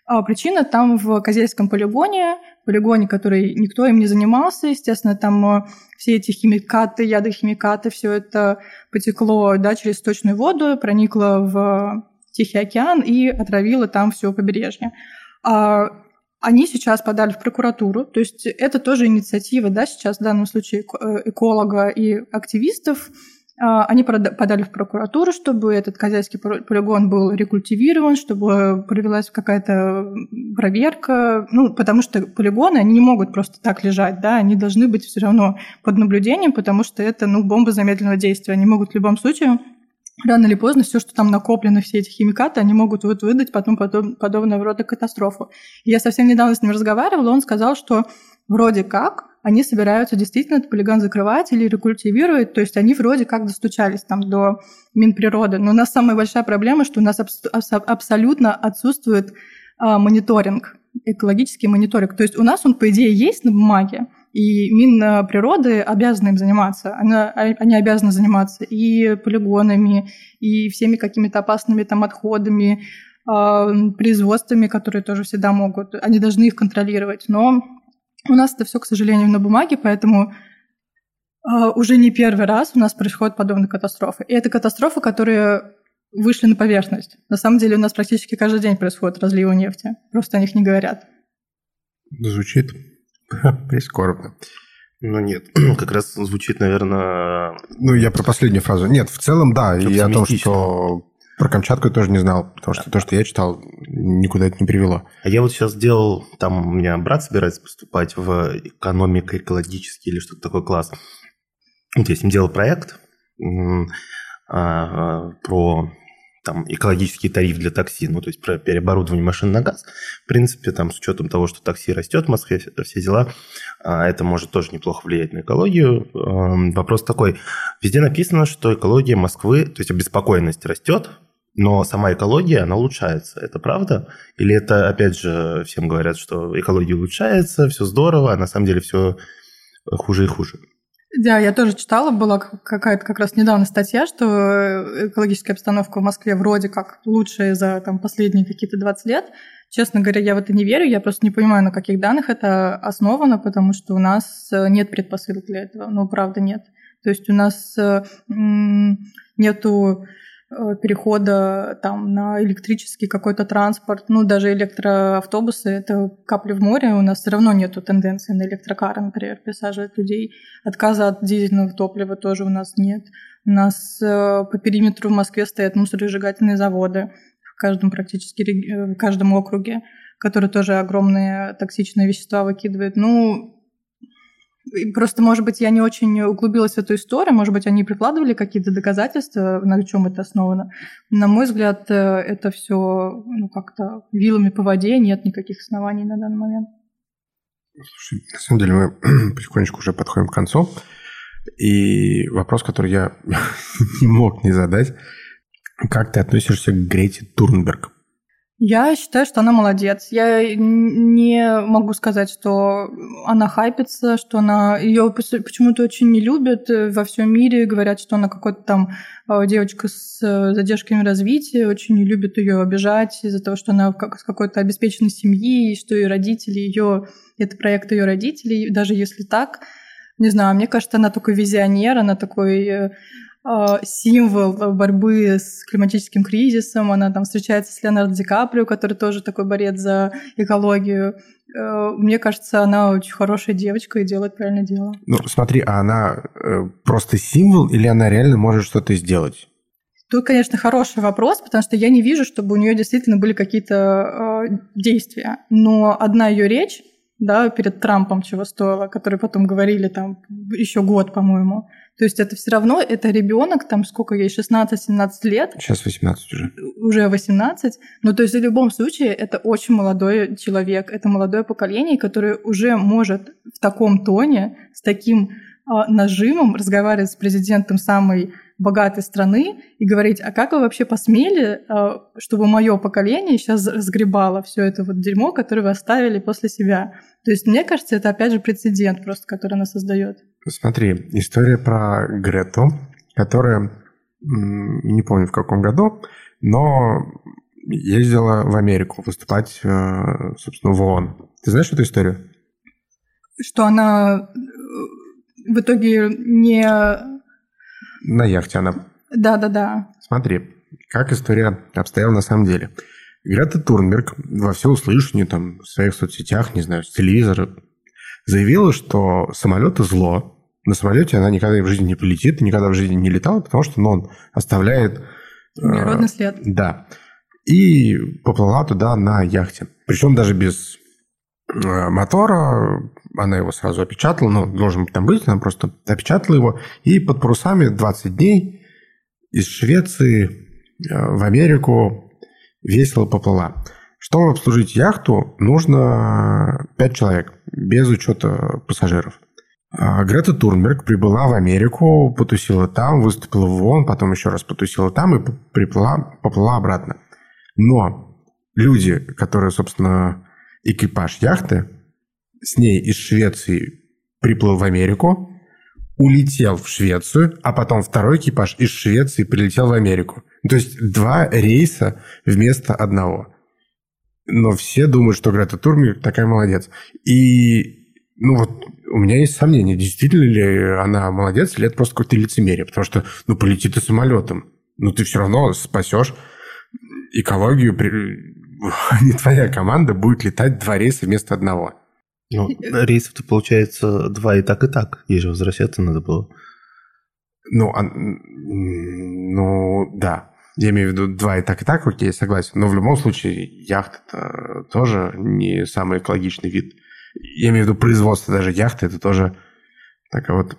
А причина там в Козельском полигоне, полигоне, который никто им не занимался, естественно, там э, все эти химикаты, ядохимикаты, все это потекло да, через сточную воду, проникло в Тихий океан и отравила там все побережье. А они сейчас подали в прокуратуру, то есть это тоже инициатива, да, сейчас в данном случае э, эколога и активистов. А, они подали в прокуратуру, чтобы этот хозяйский полигон был рекультивирован, чтобы провелась какая-то проверка, ну, потому что полигоны, они не могут просто так лежать, да, они должны быть все равно под наблюдением, потому что это, ну, бомба замедленного действия, они могут в любом случае рано или поздно все, что там накоплено, все эти химикаты, они могут вот выдать потом подоб, подобного рода катастрофу. Я совсем недавно с ним разговаривала, он сказал, что вроде как они собираются действительно этот полигон закрывать или рекультивировать, то есть они вроде как достучались там до Минприроды. Но у нас самая большая проблема, что у нас аб- абсолютно отсутствует а, мониторинг, экологический мониторинг. То есть у нас он, по идее, есть на бумаге, и Минприроды обязаны им заниматься. Она, они обязаны заниматься и полигонами, и всеми какими-то опасными там отходами, э, производствами, которые тоже всегда могут. Они должны их контролировать. Но у нас это все, к сожалению, на бумаге, поэтому э, уже не первый раз у нас происходят подобные катастрофы. И это катастрофы, которые вышли на поверхность. На самом деле у нас практически каждый день происходит разливы нефти. Просто о них не говорят. Звучит <laughs> Прискорбно. Ну нет, <clears throat> как раз звучит, наверное... Ну, я про последнюю фразу. Нет, в целом, да. И о том, что про Камчатку я тоже не знал, потому что то, что я читал, никуда это не привело. А я вот сейчас сделал, там у меня брат собирается поступать в экономико-экологический или что-то такое класс. Вот я с ним делал проект а, а, про там, экологический тариф для такси, ну, то есть про переоборудование машин на газ. В принципе, там, с учетом того, что такси растет в Москве, все дела, а, это может тоже неплохо влиять на экологию. Эм, вопрос такой. Везде написано, что экология Москвы, то есть обеспокоенность растет, но сама экология, она улучшается. Это правда? Или это, опять же, всем говорят, что экология улучшается, все здорово, а на самом деле все хуже и хуже? Да, я тоже читала, была какая-то как раз недавно статья, что э, экологическая обстановка в Москве вроде как лучшая за там, последние какие-то 20 лет. Честно говоря, я в это не верю, я просто не понимаю, на каких данных это основано, потому что у нас э, нет предпосылок для этого, ну, правда, нет. То есть у нас э, нету перехода там, на электрический какой-то транспорт, ну, даже электроавтобусы, это капли в море, у нас все равно нету тенденции на электрокары, например, пересаживать людей. Отказа от дизельного топлива тоже у нас нет. У нас э, по периметру в Москве стоят мусоросжигательные заводы в каждом практически э, в каждом округе, которые тоже огромные токсичные вещества выкидывают. Ну, Просто, может быть, я не очень углубилась в эту историю, может быть, они прикладывали какие-то доказательства, на чем это основано. На мой взгляд, э, это все ну, как-то вилами по воде, нет никаких оснований на данный момент. Слушай, на самом деле мы <clears throat> потихонечку уже подходим к концу. И вопрос, который я <laughs> не мог не задать. Как ты относишься к Грете Турнберг? Я считаю, что она молодец. Я не могу сказать, что она хайпится, что она ее почему-то очень не любят во всем мире. Говорят, что она какой-то там э, девочка с э, задержками развития, очень не любят ее обижать из-за того, что она с какой-то обеспеченной семьи, и что ее родители ее это проект ее родителей. Даже если так, не знаю, мне кажется, она такой визионер, она такой э, символ борьбы с климатическим кризисом. Она там встречается с Леонардо Ди Каприо, который тоже такой борец за экологию. Э, мне кажется, она очень хорошая девочка и делает правильное дело. Ну, смотри, а она э, просто символ или она реально может что-то сделать? Тут, конечно, хороший вопрос, потому что я не вижу, чтобы у нее действительно были какие-то э, действия. Но одна ее речь, да, перед Трампом чего стоила, который потом говорили там еще год, по-моему, то есть это все равно, это ребенок, там сколько ей, 16-17 лет. Сейчас 18 уже. Уже 18. Но то есть в любом случае это очень молодой человек, это молодое поколение, которое уже может в таком тоне, с таким а, нажимом разговаривать с президентом самой богатой страны и говорить, а как вы вообще посмели, а, чтобы мое поколение сейчас разгребало все это вот дерьмо, которое вы оставили после себя. То есть мне кажется, это опять же прецедент просто, который она создает. Смотри, история про Грету, которая, не помню в каком году, но ездила в Америку выступать, э, собственно, в ООН. Ты знаешь эту историю? Что она э, в итоге не... На яхте она. Да-да-да. Смотри, как история обстояла на самом деле. Грета Турнберг во всеуслышание там в своих соцсетях, не знаю, с телевизора заявила, что самолеты зло. На самолете она никогда в жизни не полетит, никогда в жизни не летала, потому что ну, он оставляет... Э, след. Да. И поплыла туда на яхте. Причем даже без э, мотора, она его сразу опечатала, ну, должен там быть, она просто опечатала его, и под парусами 20 дней из Швеции э, в Америку весело поплыла. Чтобы обслужить яхту, нужно 5 человек, без учета пассажиров. А Грета Турнберг прибыла в Америку, потусила там, выступила в ООН, потом еще раз потусила там и приплыла, поплыла обратно. Но люди, которые, собственно, экипаж яхты, с ней из Швеции приплыл в Америку, улетел в Швецию, а потом второй экипаж из Швеции прилетел в Америку. То есть два рейса вместо одного но все думают, что Грета Турмик такая молодец. И, ну вот, у меня есть сомнения, действительно ли она молодец, или это просто какое-то лицемерие, потому что, ну, полети ты самолетом, ну, ты все равно спасешь экологию, <laughs> не твоя команда будет летать два рейса вместо одного. Ну, рейсов-то получается два и так, и так. Ей же возвращаться надо было. Ну, а, ну, да. Я имею в виду два и так, и так, окей, согласен. Но в любом случае яхта это тоже не самый экологичный вид. Я имею в виду производство даже яхты, это тоже такая вот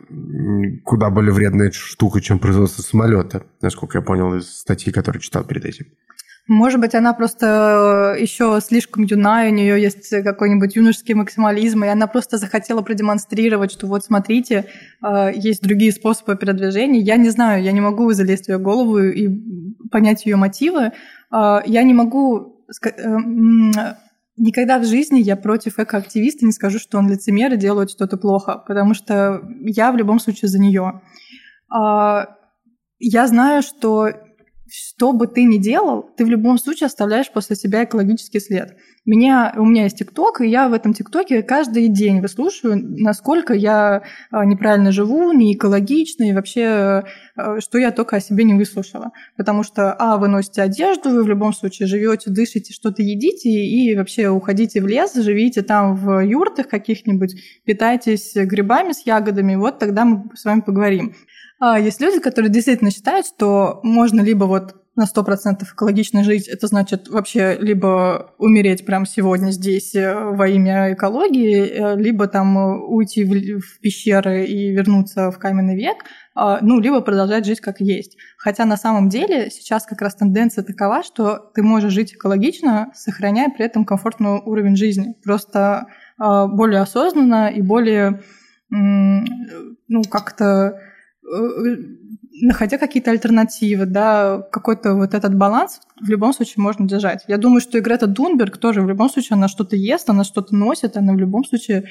куда более вредная штука, чем производство самолета, насколько я понял из статьи, которую читал перед этим. Может быть, она просто э, еще слишком юная, у нее есть какой-нибудь юношеский максимализм, и она просто захотела продемонстрировать, что вот смотрите, э, есть другие способы передвижения. Я не знаю, я не могу залезть в ее голову и понять ее мотивы. Э, я не могу Никогда в жизни я против экоактивиста не скажу, что он лицемер и делает что-то плохо, потому что я в любом случае за нее. Я знаю, что что бы ты ни делал, ты в любом случае оставляешь после себя экологический след. Меня, у меня есть ТикТок, и я в этом ТикТоке каждый день выслушиваю, насколько я а, неправильно живу, не экологично, и вообще, а, что я только о себе не выслушала. Потому что, а, вы носите одежду, вы в любом случае живете, дышите, что-то едите, и вообще уходите в лес, живите там в юртах каких-нибудь, питайтесь грибами с ягодами, вот тогда мы с вами поговорим. А, есть люди, которые действительно считают, что можно либо вот на 100% экологично жить, это значит вообще либо умереть прямо сегодня здесь э, во имя экологии, э, либо там э, уйти в, в пещеры и вернуться в каменный век, а, ну, либо продолжать жить как есть. Хотя на самом деле сейчас как раз тенденция такова, что ты можешь жить экологично, сохраняя при этом комфортный уровень жизни. Просто а, более осознанно и более, ну, как-то находя какие-то альтернативы, да, какой-то вот этот баланс в любом случае можно держать. Я думаю, что Грета Дунберг тоже в любом случае она что-то ест, она что-то носит, она в любом случае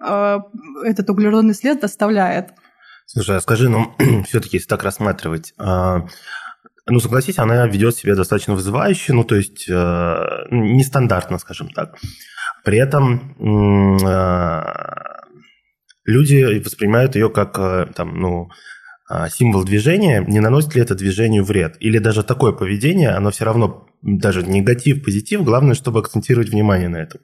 э, этот углеродный след доставляет. Слушай, а скажи, ну, <clears throat> все-таки если так рассматривать, э, ну, согласись, она ведет себя достаточно вызывающе, ну, то есть э, нестандартно, скажем так. При этом э, люди воспринимают ее как, э, там, ну, символ движения, не наносит ли это движению вред? Или даже такое поведение, оно все равно, даже негатив, позитив, главное, чтобы акцентировать внимание на этом?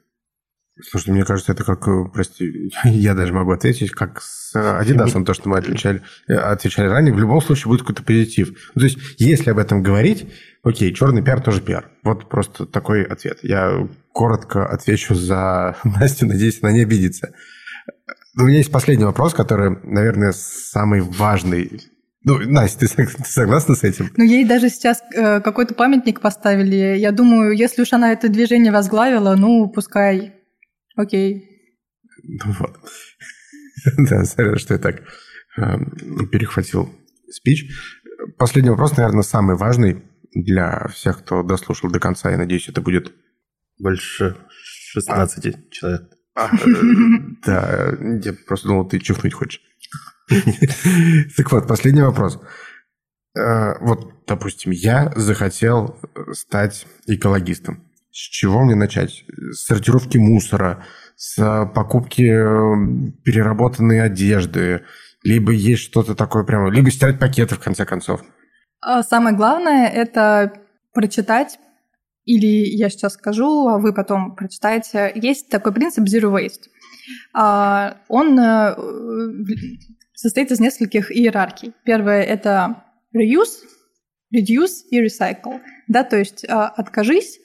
Слушай, мне кажется, это как, э, прости, <laughs> я даже могу ответить, как с Адидасом, то, что мы отвечали, э, отвечали ранее, в любом случае будет какой-то позитив. Ну, то есть, если об этом говорить, окей, черный пиар тоже пиар. Вот просто такой ответ. Я коротко отвечу за <laughs> Настю, надеюсь, она не обидится. У меня есть последний вопрос, который, наверное, самый важный. Ну, Настя, ты, ты согласна с этим? Ну, ей даже сейчас э, какой-то памятник поставили. Я думаю, если уж она это движение возглавила, ну, пускай. Окей. Ну вот. <laughs> Да, сорян, что я так э, перехватил спич. Последний вопрос, наверное, самый важный для всех, кто дослушал до конца. Я надеюсь, это будет больше 16 а. человек. А, да, я просто думал, ты чихнуть хочешь. <laughs> Так вот, последний вопрос. Э, вот, допустим, я захотел стать экологистом. С чего мне начать? С сортировки мусора, с покупки э, переработанной одежды, либо есть что-то такое прямо, либо стирать пакеты, в конце концов. А самое главное – это прочитать или я сейчас скажу, а вы потом прочитаете. Есть такой принцип Zero Waste. А, он э, состоит из нескольких иерархий. Первое — это reuse, reduce и recycle. Да, то есть а, откажись,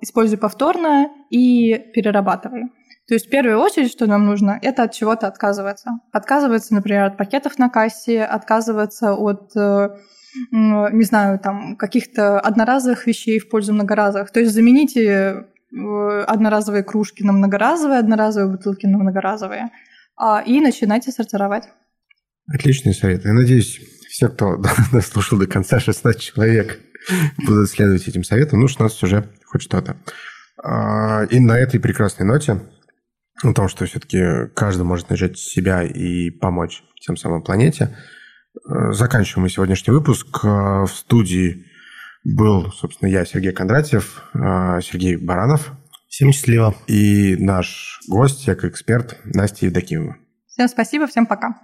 используй повторно и перерабатывай. То есть в первую очередь, что нам нужно, это от чего-то отказываться. Отказываться, например, от пакетов на кассе, отказываться от э, не знаю, там, каких-то одноразовых вещей в пользу многоразовых. То есть замените э, одноразовые кружки на многоразовые, одноразовые бутылки на многоразовые, а, и начинайте сортировать. Отличный совет. Я надеюсь, все, кто <laughs> дослушал до конца, 16 человек, будут следовать этим советам. Ну, 16 уже хоть что-то. А, и на этой прекрасной ноте, о том, что все-таки каждый может начать себя и помочь тем самым планете – заканчиваем мы сегодняшний выпуск. Э, в студии был, собственно, я, Сергей Кондратьев, э, Сергей Баранов. Всем счастливо. И наш гость, как эксперт, Настя Евдокимова. Всем спасибо, всем пока.